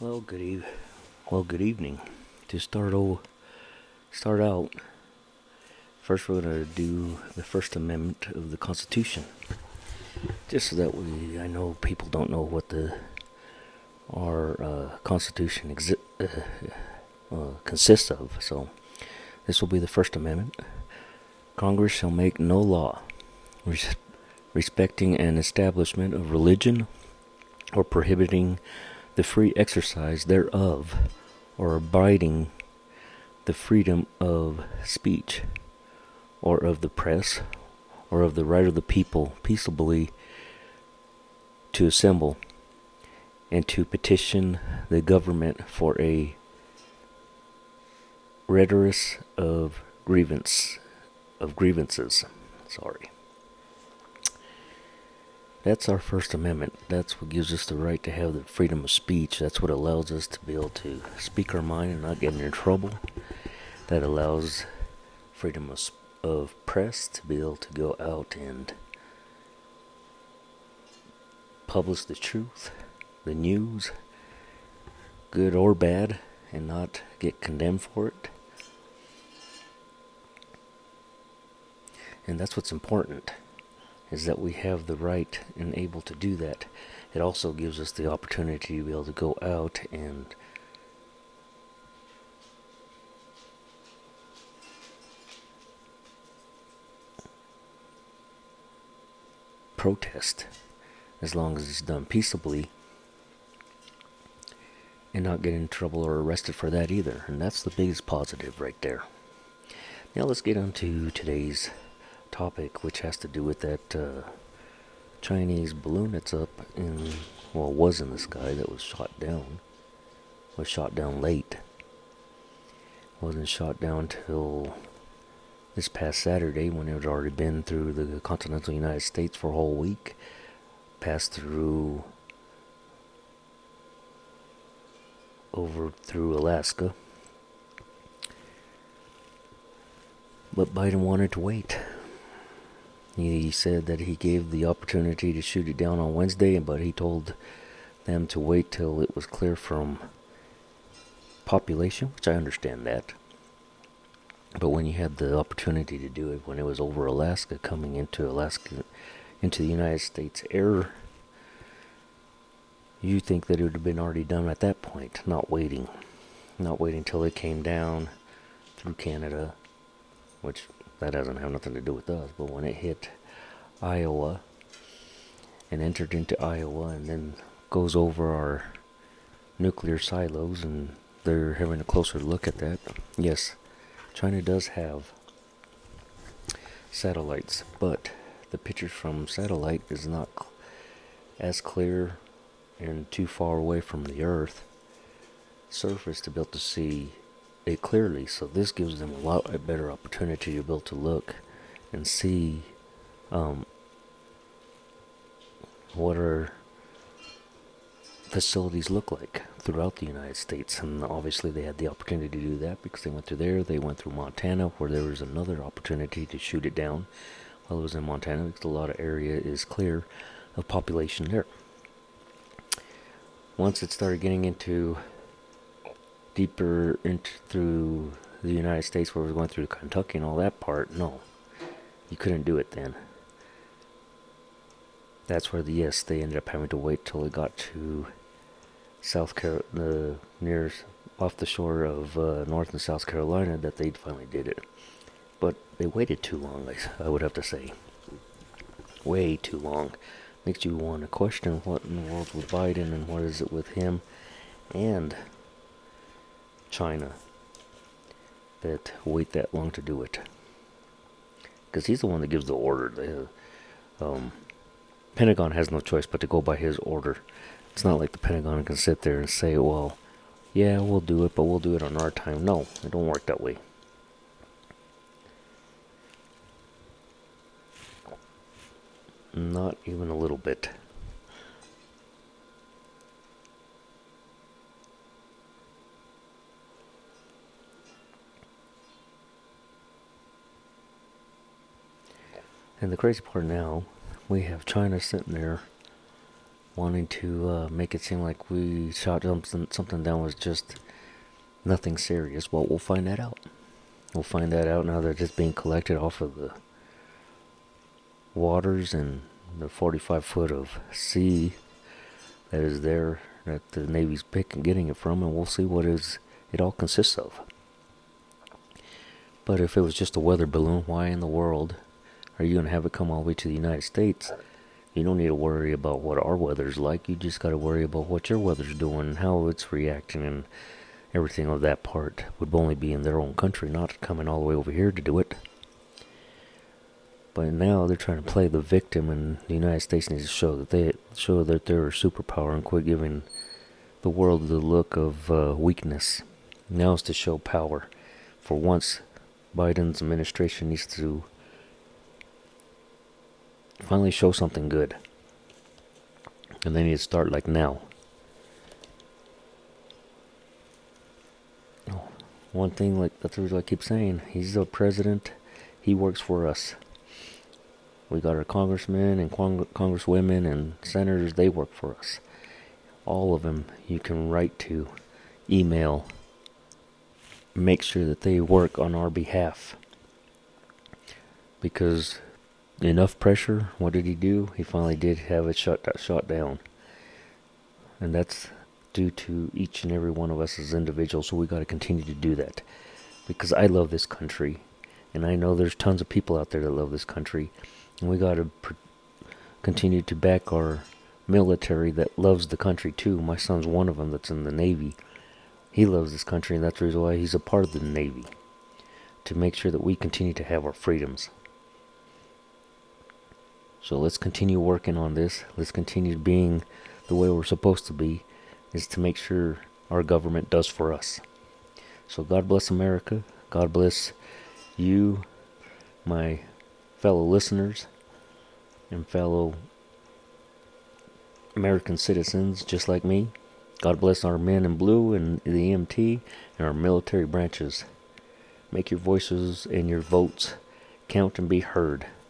Well, good eve. Well, good evening. To start o- start out, first we're gonna do the First Amendment of the Constitution, just so that we. I know people don't know what the our uh, Constitution exi- uh, uh, consists of. So, this will be the First Amendment. Congress shall make no law res- respecting an establishment of religion or prohibiting the free exercise thereof, or abiding the freedom of speech, or of the press, or of the right of the people peaceably to assemble and to petition the government for a redress of grievance of grievances. Sorry. That's our First Amendment. That's what gives us the right to have the freedom of speech. That's what allows us to be able to speak our mind and not get in trouble. That allows freedom of, of press to be able to go out and publish the truth, the news, good or bad, and not get condemned for it. And that's what's important is that we have the right and able to do that. It also gives us the opportunity to be able to go out and protest as long as it's done peaceably and not get in trouble or arrested for that either. And that's the biggest positive right there. Now let's get on to today's topic, which has to do with that uh, Chinese balloon that's up in, well, was in the sky that was shot down. Was shot down late. Wasn't shot down till this past Saturday when it had already been through the continental United States for a whole week. Passed through over through Alaska. But Biden wanted to wait. He said that he gave the opportunity to shoot it down on Wednesday, but he told them to wait till it was clear from population, which I understand that. But when you had the opportunity to do it when it was over Alaska, coming into Alaska, into the United States air, you think that it would have been already done at that point, not waiting. Not waiting till it came down through Canada, which that doesn't have nothing to do with us, but when it hit Iowa and entered into Iowa and then goes over our nuclear silos and they're having a closer look at that. Yes, China does have satellites, but the pictures from satellite is not as clear and too far away from the earth surface to be able to see it clearly. So this gives them a lot a better opportunity to be able to look and see um, what our facilities look like throughout the United States. And obviously they had the opportunity to do that because they went through there. They went through Montana where there was another opportunity to shoot it down while it was in Montana because a lot of area is clear of population there. Once it started getting into deeper into through the United States where we're going through Kentucky and all that part, no. You couldn't do it then. That's where the yes, they ended up having to wait till it got to South Carolina, the near off the shore of uh, North and South Carolina that they finally did it. But they waited too long, I, I would have to say. Way too long. Makes you want to question what in the world with Biden and what is it with him and China that wait that long to do it. Because he's the one that gives the order. The um, Pentagon has no choice but to go by his order. It's not like the Pentagon can sit there and say, well, yeah, we'll do it, but we'll do it on our time. No, it don't work that way. Not even a little bit. And the crazy part now, we have China sitting there wanting to uh, make it seem like we shot something, something down was just nothing serious. Well, we'll find that out. We'll find that out now that it's being collected off of the waters and the 45 foot of sea that is there that the Navy's picking, getting it from, and we'll see what is it all consists of. But if it was just a weather balloon, why in the world are you going to have it come all the way to the United States? You don't need to worry about what our weather's like. You just got to worry about what your weather's doing, how it's reacting, and everything of that part would only be in their own country, not coming all the way over here to do it. But now they're trying to play the victim, and the United States needs to show that they show that they're a superpower and quit giving the world the look of uh, weakness. Now is to show power. For once, Biden's administration needs to finally show something good, and they need to start like now. Oh, one thing like that's what I keep saying. He's the president. He works for us. We got our congressmen and cong- congresswomen and senators. They work for us. All of them you can write to, email. Make sure that they work on our behalf. Because enough pressure. What did he do? He finally did have it shut shot down. And that's due to each and every one of us as individuals. So we got to continue to do that because I love this country, and I know there's tons of people out there that love this country, and we got to continue to back our military that loves the country too. My son's one of them that's in the Navy. He loves this country, and that's the reason why he's a part of the Navy to make sure that we continue to have our freedoms. So let's continue working on this. Let's continue being the way we're supposed to be is to make sure our government does for us. So God bless America. God bless you, my fellow listeners, and fellow American citizens just like me. God bless our men in blue and the EMT and our military branches. Make your voices and your votes count and be heard.